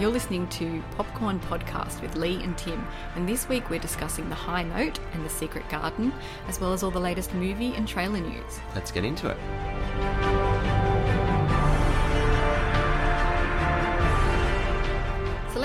You're listening to Popcorn Podcast with Lee and Tim, and this week we're discussing The High Note and The Secret Garden, as well as all the latest movie and trailer news. Let's get into it.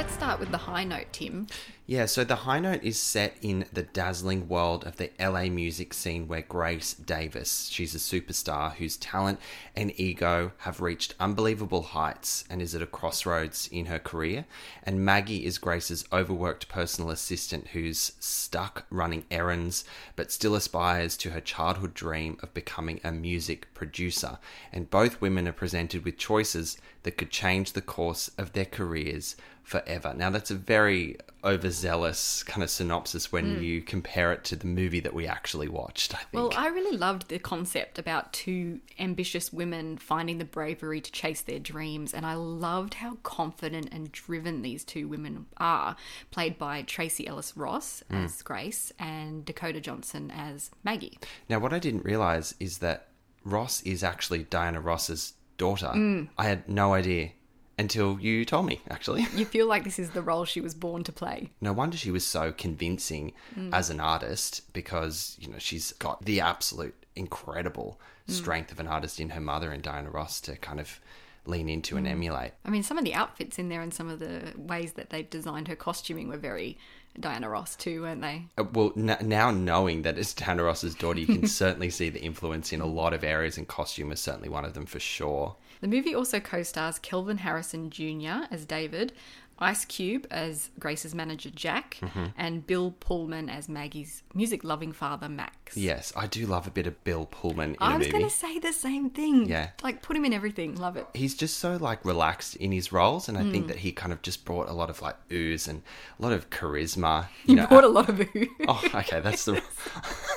Let's start with The High Note, Tim. Yeah, so the high note is set in the dazzling world of the LA music scene where Grace Davis, she's a superstar whose talent and ego have reached unbelievable heights and is at a crossroads in her career. And Maggie is Grace's overworked personal assistant who's stuck running errands but still aspires to her childhood dream of becoming a music producer. And both women are presented with choices that could change the course of their careers forever. Now, that's a very overzealous kind of synopsis when hmm. you compare it to the movie that we actually watched, I think. Well, I really loved the concept about two ambitious women finding the bravery to chase their dreams, and I loved how confident and driven these two women are, played by Tracee Ellis Ross hmm. as Grace and Dakota Johnson as Maggie. Now, what I didn't realize is that Ross is actually Diana Ross's daughter. Hmm. I had no idea until you told me, actually. You feel like this is the role she was born to play. No wonder she was so convincing mm. as an artist because, you know, she's got the absolute incredible mm. strength of an artist in her mother and Diana Ross to kind of lean into and mm. emulate. I mean, some of the outfits in there and some of the ways that they've designed her costuming were very Diana Ross too, weren't they? Uh, Well, n- now knowing that it's Diana Ross's daughter, you can certainly see the influence in a lot of areas, and costume is certainly one of them for sure. The movie also co stars Kelvin Harrison Jr. as David, Ice Cube as Grace's manager Jack, Mm-hmm. and Bill Pullman as Maggie's music loving father Max. Yes, I do love a bit of Bill Pullman in a I was going to say the same thing. Yeah. Like, put him in everything. Love it. He's just so like relaxed in his roles, and I Mm. think that he kind of just brought a lot of like ooze and a lot of charisma. You know, brought a lot of ooze. Oh, okay, that's the.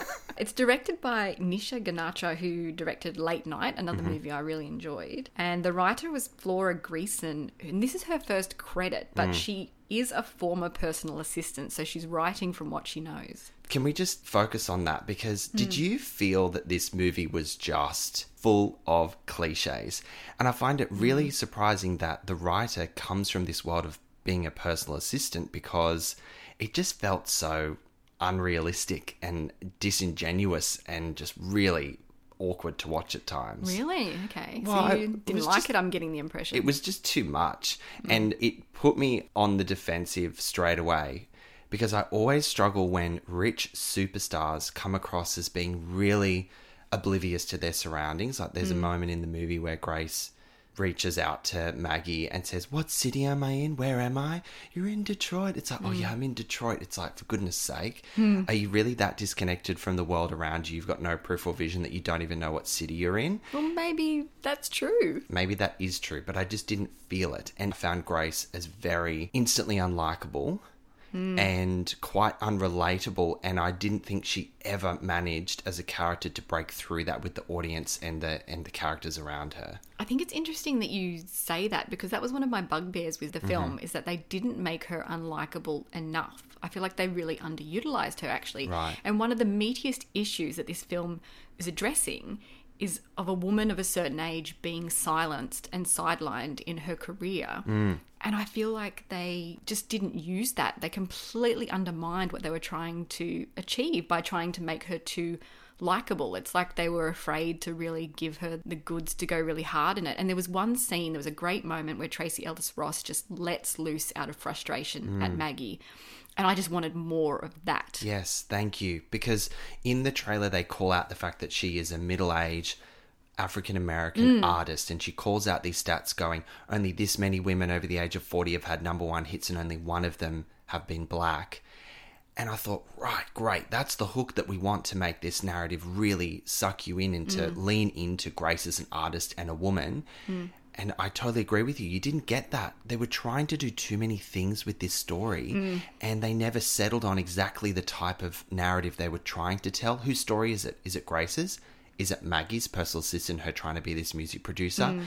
It's directed by Nisha Ganatra, who directed Late Night, another Mm-hmm. movie I really enjoyed. And the writer was Flora Greeson, and this is her first credit, but Mm. she is a former personal assistant, so she's writing from what she knows. Can we just focus on that? Because Hmm. did you feel that this movie was just full of cliches? And I find it really Hmm. surprising that the writer comes from this world of being a personal assistant because it just felt so unrealistic and disingenuous and just really awkward to watch at times. Really? Okay. Well, so I- you it didn't like just- it, I'm getting the impression. It was just too much. Mm. And it put me on the defensive straight away because I always struggle when rich superstars come across as being really oblivious to their surroundings. Like there's a mm. moment in the movie where Grace reaches out to Maggie and says, What city am I in? Where am I? You're in Detroit. It's like, Oh, yeah, hmm. I'm in Detroit. It's like, for goodness sake. Hmm. Are you really that disconnected from the world around you? You've got no peripheral vision that you don't even know what city you're in? Well, maybe that's true. Maybe that is true, but I just didn't feel it and I found Grace as very instantly unlikable and quite unrelatable. And I didn't think she ever managed as a character to break through that with the audience and the and the characters around her. I think it's interesting that you say that because that was one of my bugbears with the Mm-hmm. film is that they didn't make her unlikable enough. I feel like they really underutilized her actually. Right. And one of the meatiest issues that this film is addressing is of a woman of a certain age being silenced and sidelined in her career. Mm. And I feel like they just didn't use that. They completely undermined what they were trying to achieve by trying to make her too likable. It's like they were afraid to really give her the goods to go really hard in it. And there was one scene, there was a great moment where Tracee Ellis Ross just lets loose out of frustration at Maggie. And I just wanted more of that. Yes, thank you. Because in the trailer, they call out the fact that she is a middle aged African American mm. artist, and she calls out these stats going, only this many women over the age of 40 have had number one hits, and only one of them have been black. And I thought, right, great. That's the hook that we want to make this narrative really suck you in and to mm. lean into Grace as an artist and a woman. Mm. And I totally agree with you. You didn't get that. They were trying to do too many things with this story, mm. and they never settled on exactly the type of narrative they were trying to tell. Whose story is it? Is it Grace's? Is it Maggie's personal assistant, her trying to be this music producer? Mm.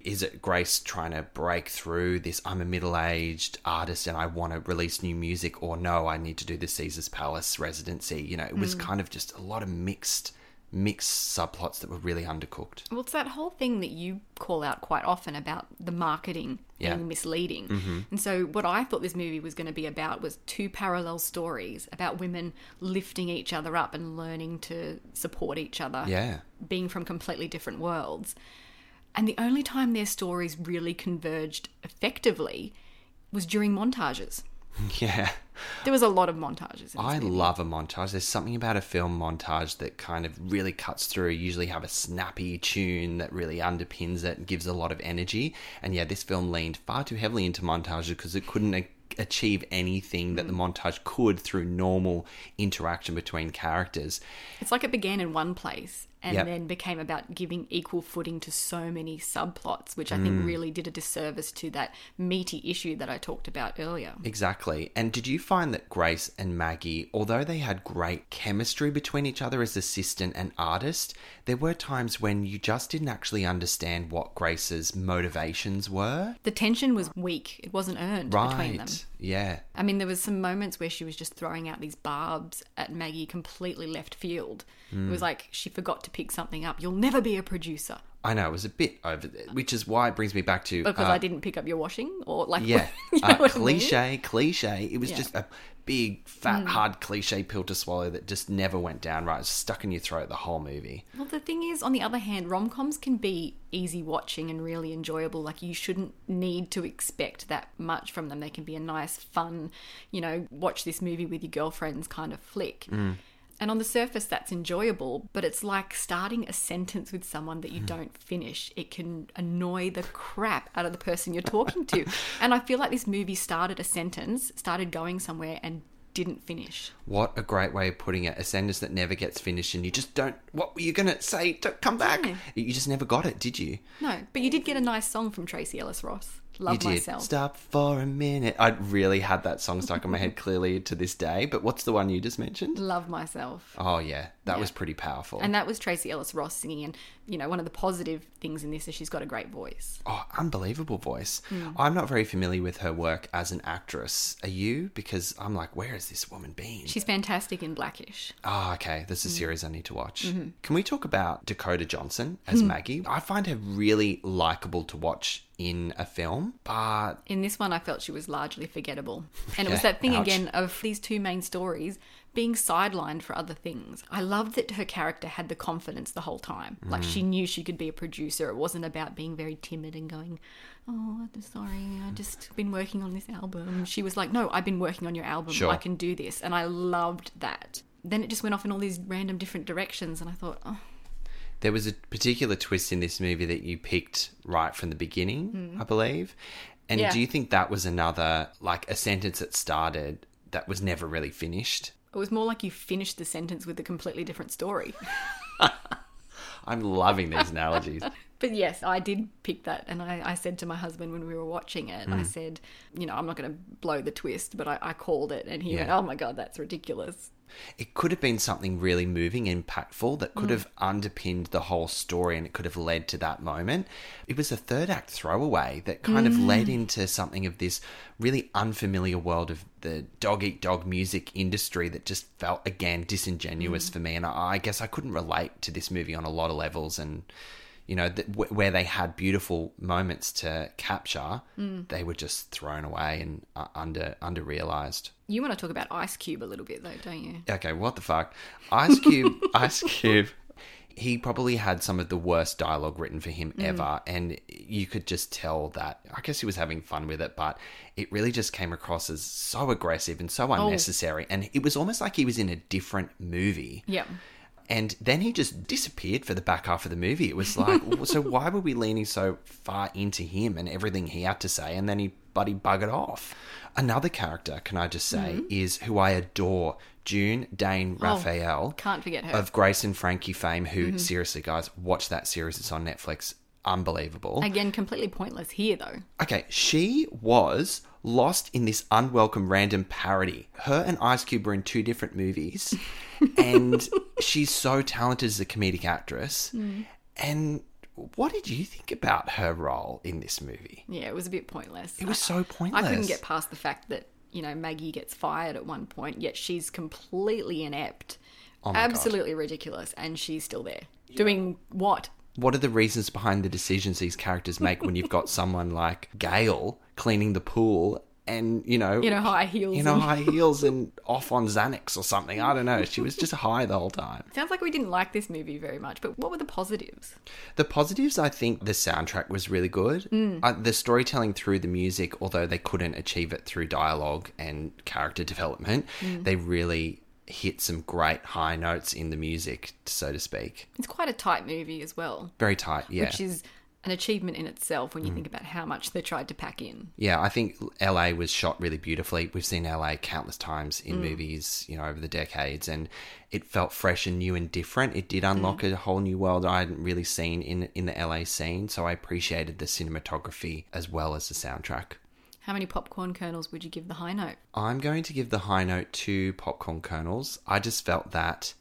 Is it Grace trying to break through this? I'm a middle aged artist and I want to release new music, or no, I need to do the Caesar's Palace residency. You know, it was mm. kind of just a lot of mixed, mixed subplots that were really undercooked. Well, it's that whole thing that you call out quite often about the marketing Yeah. being misleading. Mm-hmm. And so, what I thought this movie was going to be about was two parallel stories about women lifting each other up and learning to support each other, Yeah. being from completely different worlds. And the only time their stories really converged effectively was during montages. Yeah. There was a lot of montages. I movie. love a montage. There's something about a film montage that kind of really cuts through. You usually have a snappy tune that really underpins it and gives a lot of energy. And yeah, this film leaned far too heavily into montages because it couldn't a- achieve anything that the mm. montage could through normal interaction between characters. It's like it began in one place and Yep. then became about giving equal footing to so many subplots, which I Mm. think really did a disservice to that meaty issue that I talked about earlier. Exactly. And did you find that Grace and Maggie, although they had great chemistry between each other as assistant and artist, there were times when you just didn't actually understand what Grace's motivations were? The tension was weak; it wasn't earned between them. Yeah. I mean, there was some moments where she was just throwing out these barbs at Maggie completely left field. It Hmm. was like she forgot to pick something up. You'll never be a producer I know it was a bit over, there, which is why it brings me back to because uh, I didn't pick up your washing, or like yeah, you know uh, what I mean? cliche, cliche. It was Yeah. just a big, fat, hard cliche pill to swallow that just never went down right. It was stuck in your throat the whole movie. Well, the thing is, on the other hand, rom coms can be easy watching and really enjoyable. Like, you shouldn't need to expect that much from them. They can be a nice, fun, you know, watch this movie with your girlfriends kind of flick. And on the surface, that's enjoyable, but it's like starting a sentence with someone that you hmm. don't finish. It can annoy the crap out of the person you're talking to. and I feel like this movie started a sentence, started going somewhere, and didn't finish. What a great way of putting it. A sentence that never gets finished and you just don't, what were you going to say? Don't come back. Yeah. You just never got it, did you? No, but you did get a nice song from Tracee Ellis Ross. Love you did. myself. Stop for a minute. I really had that song stuck in my head clearly to this day. But what's the one you just mentioned? Love myself. Oh, yeah. That Yeah. was pretty powerful. And that was Tracee Ellis Ross singing. And, you know, one of the positive things in this is she's got a great voice. Oh, unbelievable voice. Hmm. I'm not very familiar with her work as an actress. Are you? Because I'm like, where has this woman been? She's fantastic in Blackish. Oh, okay. This Hmm. is a series I need to watch. Mm-hmm. Can we talk about Dakota Johnson Hmm. as Maggie? I find her really likable to watch in a film, but In this one, I felt she was largely forgettable. And it was that thing ouch. again of these two main stories being sidelined for other things. I loved that her character had the confidence the whole time. Like Mm. she knew she could be a producer. It wasn't about being very timid and going, Oh, I'm sorry, I just been working on this album. She was like, No, I've been working on your album. Sure. I can do this. And I loved that. Then it just went off in all these random different directions. And I thought, Oh, there was a particular twist in this movie that you picked right from the beginning, I believe. And. Yeah. do you think that was another, like a sentence that started that was never really finished? It was more like you finished the sentence with a completely different story. I'm loving these analogies. But yes, I did pick that. And I, I said to my husband when we were watching it, Mm. I said, you know, I'm not going to blow the twist, but I, I called it. And he went, oh my God, that's ridiculous. It could have been something really moving, impactful that could mm. have underpinned the whole story and it could have led to that moment. It was a third act throwaway that kind of led mm. into something of this really unfamiliar world of the dog eat dog music industry that just felt, again, disingenuous mm. for me. And I, I guess I couldn't relate to this movie on a lot of levels. And, you know, th- where they had beautiful moments to capture, they were just thrown away and uh, under under realized. You want to talk about Ice Cube a little bit, though, don't you? Okay, what the fuck? Ice Cube, Ice Cube, he probably had some of the worst dialogue written for him ever. And you could just tell that, I guess he was having fun with it, but it really just came across as so aggressive and so unnecessary. And it was almost like he was in a different movie. Yep. And then he just disappeared for the back half of the movie. It was like, so why were we leaning so far into him and everything he had to say? And then he bloody buggered off. Another character, can I just say, mm-hmm. is who I adore, June Diane oh, Raphael Can't forget her. of Grace and Frankie fame. Who mm-hmm. seriously, guys, watch that series. It's on Netflix. Unbelievable. Again, completely pointless here, though. Okay, she was lost in this unwelcome random parody. Her and Ice Cube were in two different movies, and she's so talented as a comedic actress. Mm. And what did you think about her role in this movie? Yeah, it was a bit pointless. It was so pointless. I couldn't get past the fact that, you know, Maggie gets fired at one point, yet she's completely inept. Oh my God. absolutely ridiculous. And she's still there. Doing what? What are the reasons behind the decisions these characters make when you've got someone like Gail cleaning the pool and, you know, You know, high heels. you know, and- high heels and off on Xanax or something? I don't know. She was just high the whole time. Sounds like we didn't like this movie very much, but what were the positives? The positives, I think the soundtrack was really good. Uh, the storytelling through the music, although they couldn't achieve it through dialogue and character development, they really hit some great high notes in the music, so to speak. It's quite a tight movie as well, Very tight, yeah. which is an achievement in itself when you mm. think about how much they tried to pack in. Yeah, I think LA was shot really beautifully. We've seen LA countless times in mm. movies, you know, over the decades, and it felt fresh and new and different. It did mm. unlock a whole new world I hadn't really seen in in the LA scene, so I appreciated the cinematography as well as the soundtrack. How many popcorn kernels would you give the high note? I'm going to give the high note to popcorn kernels. I just felt that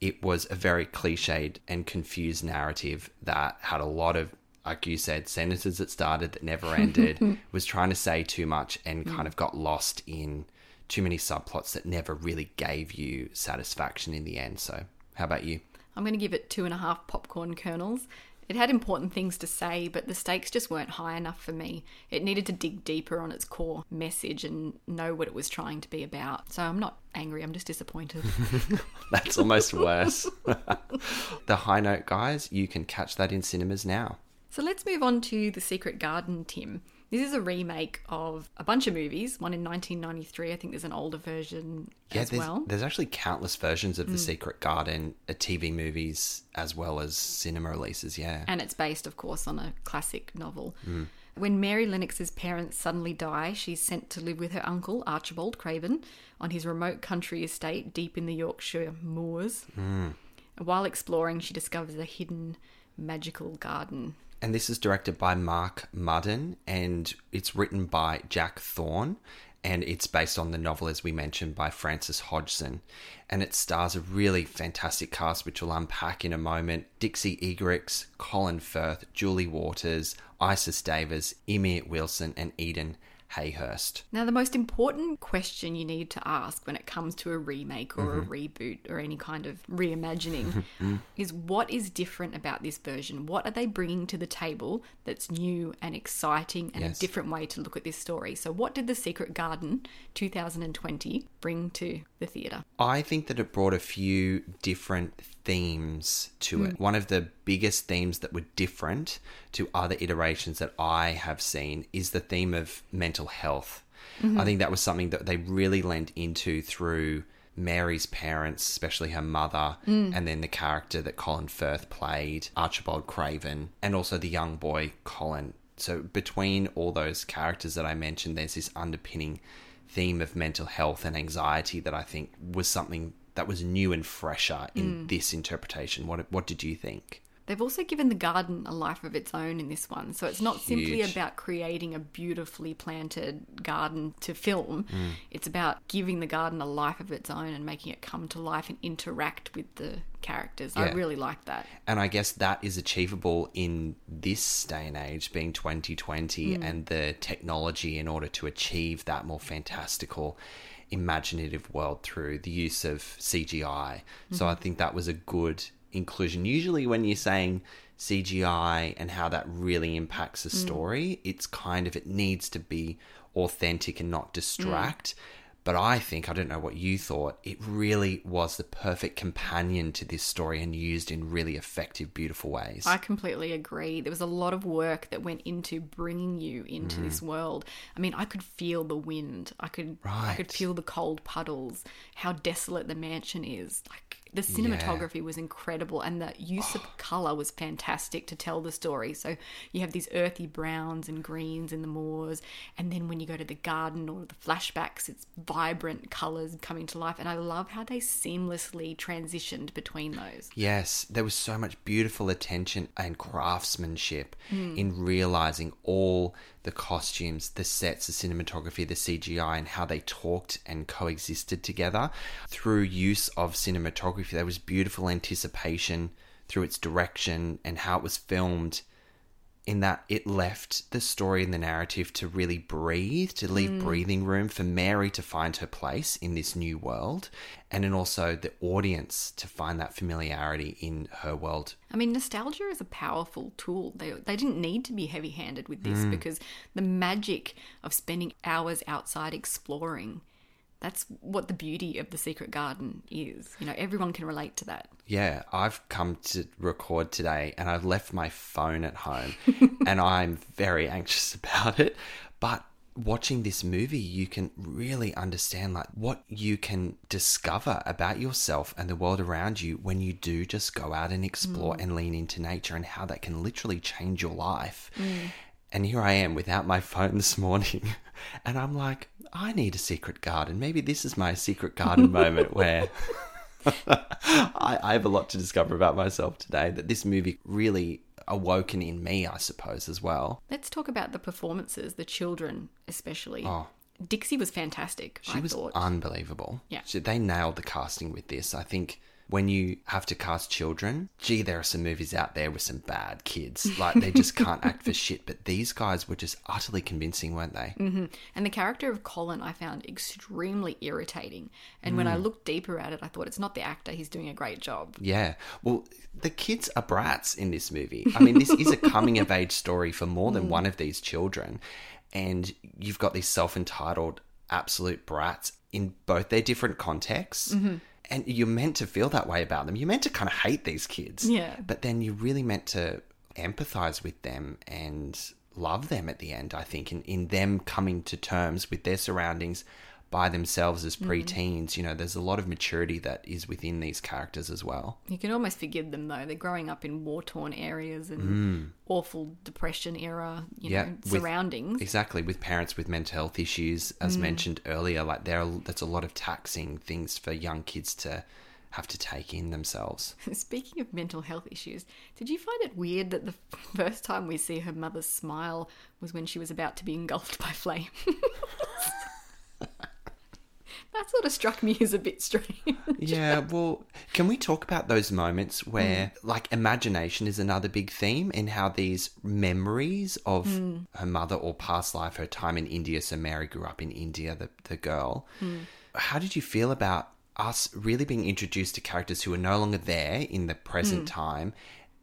it was a very cliched and confused narrative that had a lot of, like you said, sentences that started that never ended, was trying to say too much and mm. kind of got lost in too many subplots that never really gave you satisfaction in the end. So, how about you? I'm going to give it two and a half popcorn kernels. It had important things to say, but the stakes just weren't high enough for me. It needed to dig deeper on its core message and know what it was trying to be about. So I'm not angry, I'm just disappointed. That's almost worse. the high note, guys, you can catch that in cinemas now. so let's move on to The Secret Garden, Tim. This is a remake of a bunch of movies, one in 1993. I think there's an older version Yeah, as there's, well. there's actually countless versions of The mm. Secret Garden, uh, TV movies, as well as cinema releases. Yeah. And it's based, of course, on a classic novel. Mm. When Mary Lennox's parents suddenly die, she's sent to live with her uncle, Archibald Craven, on his remote country estate deep in the Yorkshire moors. Mm. While exploring, she discovers a hidden magical garden. And this is directed by Marc Munden, and it's written by Jack Thorne, and it's based on the novel, as we mentioned, by Frances Hodgson. And it stars a really fantastic cast, which we'll unpack in a moment. Dixie Egerickx, Colin Firth, Julie Walters, Isis Davis, Amir Wilson, and Eden Hayhurst. Now, the most important question you need to ask when it comes to a remake or a mm-hmm. reboot or any kind of reimagining is what is different about this version? What are they bringing to the table that's new and exciting and Yes. a different way to look at this story? So, what did The Secret Garden 2020 bring to the theatre? I think that it brought a few different themes to it. Mm. One of the biggest themes that were different to other iterations that I have seen is the theme of mental health. I mm-hmm. think that was something that they really lent into through Mary's parents, especially her mother, mm. and then the character that Colin Firth played, Archibald Craven, and also the young boy Colin. So between all those characters that I mentioned, there's this underpinning theme of mental health and anxiety that I think was something that was new and fresher in mm. this interpretation. What what did you think? They've also given the garden a life of its own in this one. So it's not simply about creating a beautifully planted garden to film. Mm. It's about giving the garden a life of its own and making it come to life and interact with the characters. I really like that. And I guess that is achievable in this day and age, being 2020, mm. and the technology in order to achieve that more fantastical, imaginative world through the use of CGI. So I mm-hmm. think that was a good inclusion. Usually, when you're saying CGI and how that really impacts a mm. story, it's kind of, it needs to be authentic and not mm. distract. But I think, I don't know what you thought, it really was the perfect companion to this story and used in really effective, beautiful ways. I completely agree. There was a lot of work that went into bringing you into this mm. world. I mean, I could feel the wind. I could right. I could feel the cold puddles, how desolate the mansion is. Like the cinematography was incredible and the use of oh. color was fantastic to tell the story. So you have these earthy browns and greens in the moors and then when you go to the garden or the flashbacks it's vibrant colors coming to life and I love how they seamlessly transitioned between those. Yes, there was so much beautiful attention and craftsmanship hmm. in realizing all the costumes, the sets, the cinematography, the CGI, and how they talked and coexisted together. Through use of cinematography, there was beautiful anticipation through its direction and how it was filmed in that it left the story and the narrative to really breathe, to leave mm. breathing room for Mary to find her place in this new world, and then also the audience to find that familiarity in her world. I mean, nostalgia is a powerful tool. They, they didn't need to be heavy handed with this mm. because the magic of spending hours outside exploring, that's what the beauty of the secret garden is. You know, everyone can relate to that. Yeah, I've come to record today and I've left my phone at home and I'm very anxious about it. But watching this movie, you can really understand like what you can discover about yourself and the world around you when you do just go out and explore mm. and lean into nature and how that can literally change your life. Mm. And here I am without my phone this morning and I'm like, I need a secret garden. Maybe this is my secret garden moment where I, I have a lot to discover about myself today. That this movie really awoken in me, I suppose, as well. Let's talk about the performances, the children especially. Oh. Dixie was fantastic, She I was thought. unbelievable. Yeah. She- they nailed the casting with this. I think when you have to cast children, gee, there are some movies out there with some bad kids. Like they just can't act for shit. But these guys were just utterly convincing, weren't they? Mm-hmm. And the character of Colin I found extremely irritating. And when I Mm. looked deeper at it, I thought it's not the actor, he's doing a great job. Yeah. Well, the kids are brats in this movie. I mean, this is a coming of age story for more than mm. one of these children. And you've got these self entitled absolute brats in both their different contexts. Mm-hmm. And you're meant to feel that way about them. You're meant to kind of hate these kids. Yeah. But then you're really meant to empathize with them and love them at the end, I think, in, in them coming to terms with their surroundings by themselves as mm-hmm. preteens. You know, there's a lot of maturity that is within these characters as well. You can almost forgive them though. They're growing up in war torn areas and mm. awful depression era, you know, with- surroundings. exactly with parents with mental health issues, as mm. mentioned earlier. Like there, are, that's a lot of taxing things for young kids to have to take in themselves. Speaking of mental health issues, did you find it weird that the first time we see her mother smile was when she was about to be engulfed by flames? that sort of struck me as a bit strange. yeah, well, can we talk about those moments where, mm. like, imagination is another big theme in how these memories of mm. her mother or past life, her time in India? So, Mary grew up in India, the, the girl. Mm. How did you feel about us really being introduced to characters who are no longer there in the present time?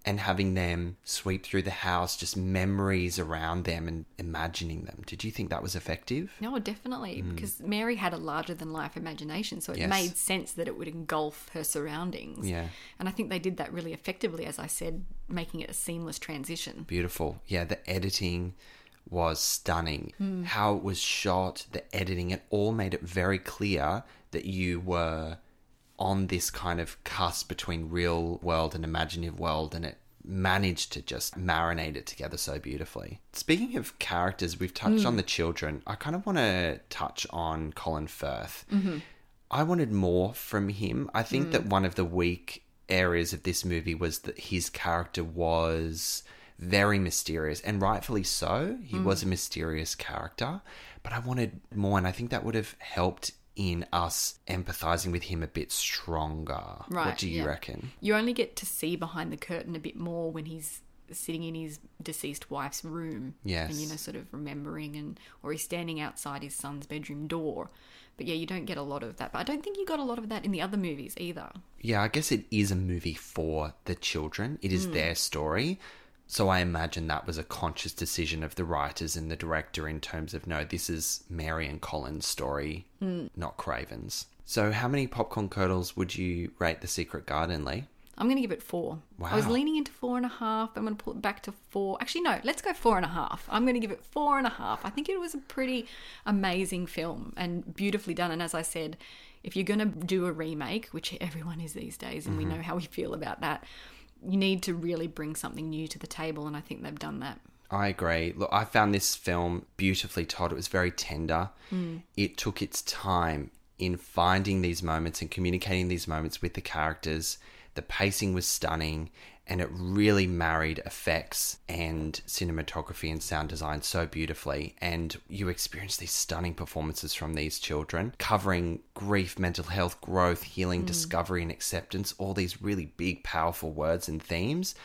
And having them sweep through the house, just memories around them and imagining them. Did you think that was effective? No, definitely, hmm. because Mary had a larger than life imagination, so it Yes. made sense that it would engulf her surroundings. Yeah. And I think they did that really effectively, as I said, making it a seamless transition. beautiful. Yeah, the editing was stunning. Hmm. How it was shot, the editing, it all made it very clear that you were on this kind of cusp between real world and imaginative world, and it managed to just marinate it together so beautifully. Speaking of characters, we've touched hmm. on the children. I kind of want to touch on Colin Firth. Mm-hmm. I wanted more from him. I think hmm. that one of the weak areas of this movie was that his character was very mysterious, and rightfully so. He hmm. was a mysterious character, but I wanted more, and I think that would have helped in us empathizing with him a bit stronger. Right. what do you yeah. reckon? You only get to see behind the curtain a bit more when he's sitting in his deceased wife's room. Yes. And, you know, sort of remembering and or he's standing outside his son's bedroom door. But yeah, you don't get a lot of that. But I don't think you got a lot of that in the other movies either. Yeah, I guess it is a movie for the children. It is hmm. their story. So I imagine that was a conscious decision of the writers and the director in terms of no, this is Mary and Colin's story, hmm. not Craven's. So how many popcorn kernels would you rate The Secret Garden, Lee? I'm going to give it four. Wow. I was leaning into four and a half. I'm going to pull it back to four. Actually, no, let's go four and a half. I'm going to give it four and a half. I think it was a pretty amazing film and beautifully done. And as I said, if you're going to do a remake, which everyone is these days, and we mm-hmm. know how we feel about that, you need to really bring something new to the table. And I think they've done that. I agree. Look, I found this film beautifully told. It was very tender. Hmm. It took its time in finding these moments and communicating these moments with the characters. The pacing was stunning and it really married effects and cinematography and sound design so beautifully. And you experience these stunning performances from these children, covering grief, mental health, growth, healing, mm. discovery, and acceptance all these really big, powerful words and themes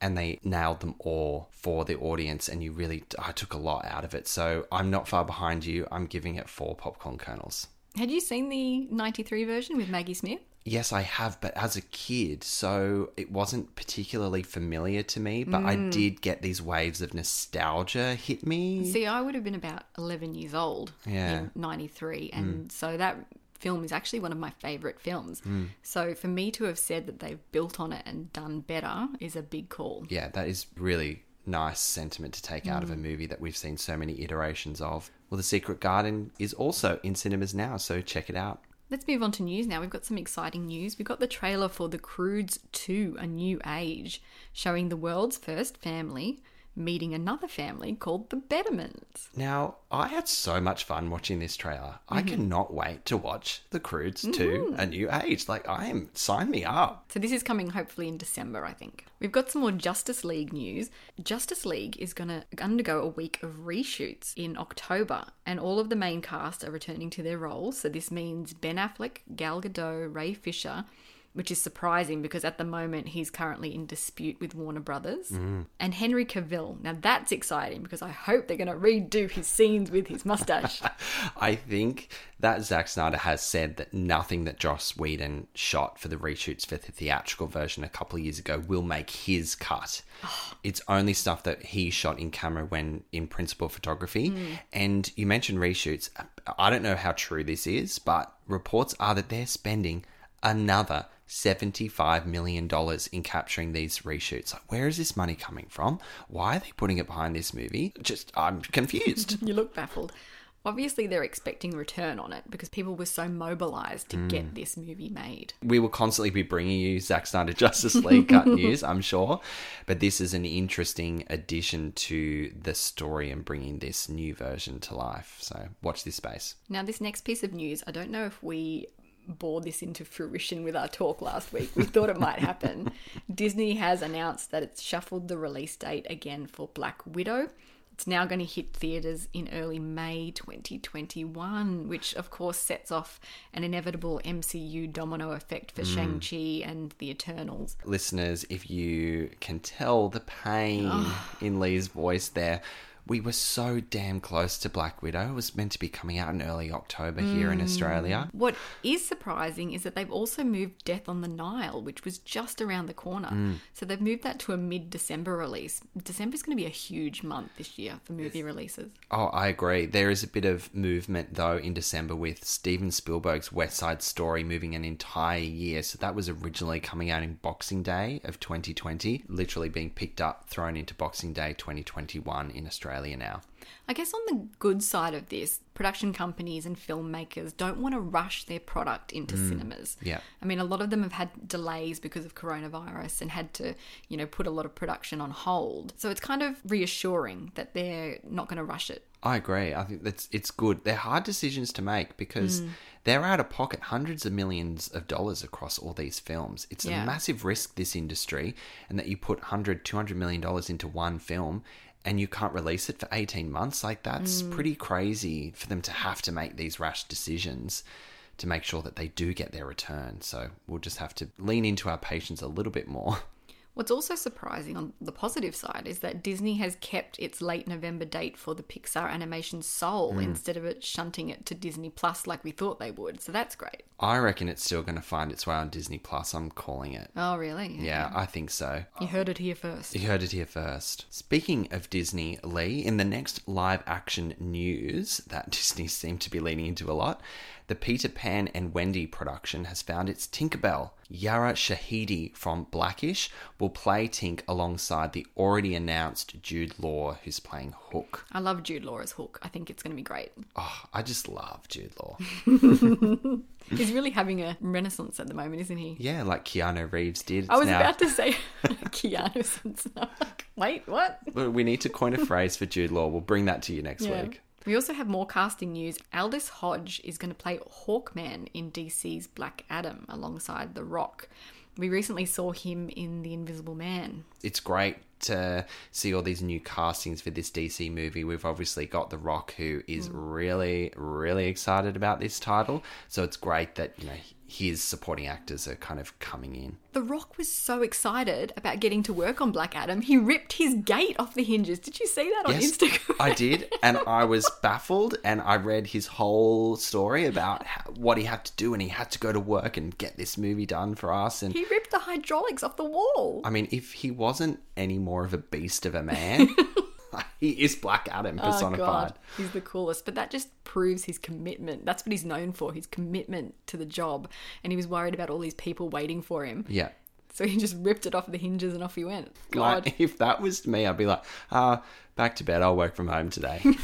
and they nailed them all for the audience and you really i took a lot out of it so i'm not far behind you i'm giving it four popcorn kernels Had you seen the 93 version with Maggie Smith? Yes i have but as a kid so it wasn't particularly familiar to me but i mm. did get these waves of nostalgia hit me See, I would have been about 11 years old Yeah. in 93. Mm. And so that film is actually one of my favourite films. Mm. So for me to have said that they've built on it and done better is a big call. yeah that is really nice sentiment to take out of a movie that we've seen so many iterations of well the secret garden is also in cinemas now so check it out Let's move on to news now. We've got some exciting news. We've got the trailer for The Croods 2 A New Age, showing the world's first family meeting another family called the Betterments. Now, I had so much fun watching this trailer. I mm-hmm. cannot wait to watch The Croods 2 mm-hmm. A New Age. Like, I am, sign me up. So this is coming hopefully in December, I think. We've got some more Justice League news. Justice League is going to undergo a week of reshoots in October, and all of the main cast are returning to their roles. So this means Ben Affleck, Gal Gadot, Ray Fisher, which is surprising because at the moment he's currently in dispute with Warner Brothers, mm. and Henry Cavill. Now that's exciting because I hope they're going to redo his scenes with his mustache. I think that Zack Snyder has said that nothing that Joss Whedon shot for the reshoots for the theatrical version a couple of years ago will make his cut. it's only stuff that he shot in camera when in principal photography. Hmm. And you mentioned reshoots. I don't know how true this is, but reports are that they're spending another $75 million in capturing these reshoots. Like, where is this money coming from? Why are they putting it behind this movie? Just, I'm confused. you look baffled. Obviously, they're expecting return on it because people were so mobilized to get hmm. this movie made. we will constantly be bringing you Zack Snyder Justice League cut news, I'm sure. But this is an interesting addition to the story and bringing this new version to life. So watch this space. Now, this next piece of news, I don't know if we bore this into fruition with our talk last week. We thought it might happen. Disney has announced that it's shuffled the release date again for Black Widow. It's now going to hit theatres in early May 2021, which of course sets off an inevitable MCU domino effect for mm. Shang-Chi and the Eternals. Listeners, if you can tell the pain in Lee's voice there, we were so damn close to Black Widow. It was meant to be coming out in early October here in hmm. Australia. What is surprising is that they've also moved Death on the Nile, which was just around the corner. Hmm. So they've moved that to a mid December release. December's going to be a huge month this year for movie releases. Oh, I agree. There is a bit of movement though in December with Steven Spielberg's West Side Story moving an entire year. So that was originally coming out in Boxing Day of 2020, literally being picked up, thrown into Boxing Day 2021 in Australia. Australia now. I guess on the good side of this, production companies and filmmakers don't want to rush their product into mm, cinemas. yeah. I mean, a lot of them have had delays because of coronavirus and had to, you know, put a lot of production on hold. So it's kind of reassuring that they're not going to rush it. I agree. I think that's it's good. They're hard decisions to make because mm. they're out of pocket hundreds of millions of dollars across all these films. It's Yeah. a massive risk this industry and that you put 100 200 million dollars into one film and you can't release it for 18 months like that's mm. pretty crazy for them to have to make these rash decisions to make sure that they do get their return. So we'll just have to lean into our patients a little bit more. What's also surprising on the positive side is that Disney has kept its late November date for the Pixar animation Soul mm. instead of it shunting it to Disney Plus like we thought they would. So that's great. I reckon it's still going to find its way on Disney Plus. I'm calling it. Oh, really? Yeah, I think so. You heard it here first. You heard it here first. Speaking of Disney, Lee, in the next live action news that Disney seem to be leaning into a lot, the Peter Pan and Wendy production has found its Tinkerbell. Yara Shahidi from Blackish will play Tink alongside the already announced Jude Law, who's playing Hook. I love Jude Law as Hook. I think it's going to be great. Oh, I just love Jude Law. He's really having a renaissance at the moment, isn't he? Yeah, like Keanu Reeves did. I was Now- about to say Keanu Simpson. I'm like, Wait, what? We need to coin a phrase for Jude Law. We'll bring that to you next week. We also have more casting news. Aldis Hodge is going to play Hawkman in DC's Black Adam alongside The Rock. We recently saw him in The Invisible Man. it's great to see all these new castings for this DC movie. We've obviously got The Rock, who is mm. really, really excited about this title. So it's great that you know his supporting actors are kind of coming in. The Rock was so excited about getting to work on Black Adam, he ripped his gate off the hinges. Did you see that on Yes, Instagram? I did, and I was baffled. And I read his whole story about how, what he had to do, and he had to go to work and get this movie done for us. And he ripped the hydraulics off the wall. I mean, if he wasn't any more of a beast of a man, he is Black Adam Oh personified. god, he's the coolest. But that just proves his commitment. That's what he's known for, his commitment to the job. And he was worried about all these people waiting for him. Yeah. So he just ripped it off the hinges and off he went. God. Like, if that was me, I'd be like, uh, back to bed. I'll work from home today.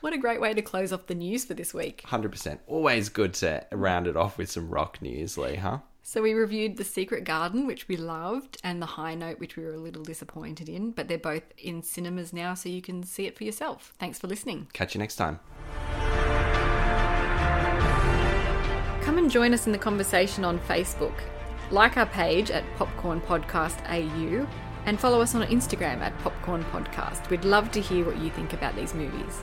What a great way to close off the news for this week. 100%. Always good to round it off with some rock news, Lee, huh? So we reviewed The Secret Garden, which we loved, and The High Note, which we were a little disappointed in, but they're both in cinemas now, so you can see it for yourself. Thanks for listening. Catch you next time. Come and join us in the conversation on Facebook. Like our page at Popcorn Podcast AU and follow us on Instagram at Popcorn Podcast. We'd love to hear what you think about these movies.